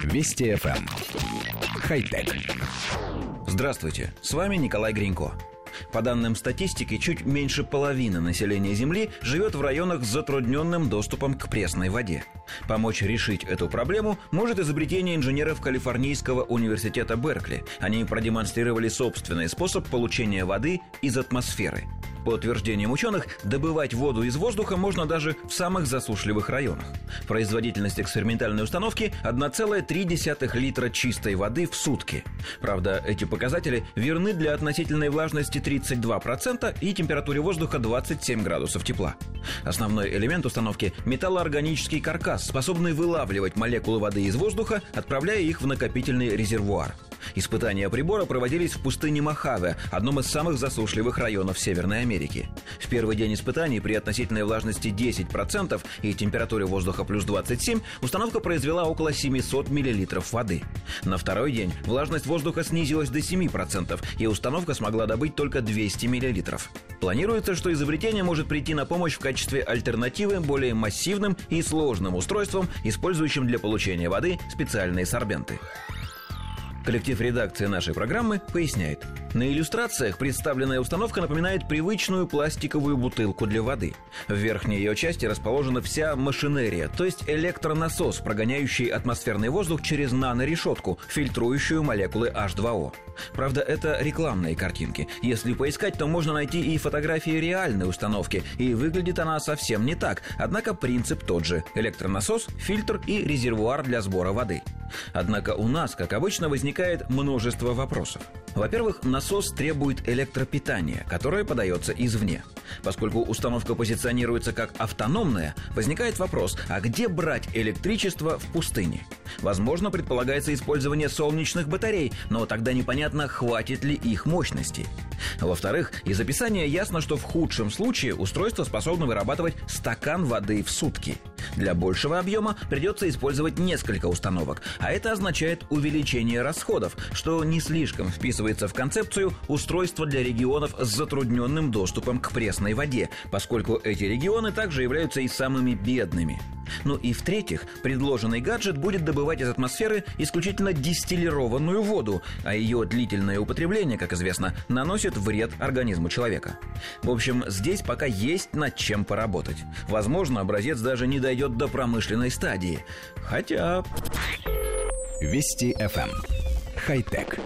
Вести FM. Эм. Хай-тек. Здравствуйте, с вами Николай Гринько. По данным статистики, чуть меньше половины населения Земли живет в районах с затрудненным доступом к пресной воде. Помочь решить эту проблему может изобретение инженеров Калифорнийского университета Беркли. Они продемонстрировали собственный способ получения воды из атмосферы – по утверждениям ученых, добывать воду из воздуха можно даже в самых засушливых районах. Производительность экспериментальной установки 1,3 литра чистой воды в сутки. Правда, эти показатели верны для относительной влажности 32% и температуре воздуха 27 градусов тепла. Основной элемент установки – металлоорганический каркас, способный вылавливать молекулы воды из воздуха, отправляя их в накопительный резервуар. Испытания прибора проводились в пустыне Мохаве, одном из самых засушливых районов Северной Америки. В первый день испытаний при относительной влажности 10% и температуре воздуха плюс 27 установка произвела около 700 мл воды. На второй день влажность воздуха снизилась до 7%, и установка смогла добыть только 200 мл. Планируется, что изобретение может прийти на помощь в качестве альтернативы более массивным и сложным устройствам, использующим для получения воды специальные сорбенты. Коллектив редакции нашей программы поясняет. На иллюстрациях представленная установка напоминает привычную пластиковую бутылку для воды. В верхней ее части расположена вся машинерия, то есть электронасос, прогоняющий атмосферный воздух через нанорешетку, фильтрующую молекулы H2O. Правда, это рекламные картинки. Если поискать, то можно найти и фотографии реальной установки, и выглядит она совсем не так. Однако принцип тот же – электронасос, фильтр и резервуар для сбора воды. Однако у нас, как обычно, возникает множество вопросов. Во-первых, насос требует электропитания, которое подается извне. Поскольку установка позиционируется как автономная, возникает вопрос, а где брать электричество в пустыне? Возможно, предполагается использование солнечных батарей, но тогда непонятно, хватит ли их мощности. Во-вторых, из описания ясно, что в худшем случае устройство способно вырабатывать стакан воды в сутки – для большего объема придется использовать несколько установок, а это означает увеличение расходов, что не слишком вписывается в концепцию устройства для регионов с затрудненным доступом к пресной воде, поскольку эти регионы также являются и самыми бедными. Ну и в-третьих, предложенный гаджет будет добывать из атмосферы исключительно дистиллированную воду, а ее длительное употребление, как известно, наносит вред организму человека. В общем, здесь пока есть над чем поработать. Возможно, образец даже не дойдет до промышленной стадии. Хотя... Вести FM. Эм. Хай-тек.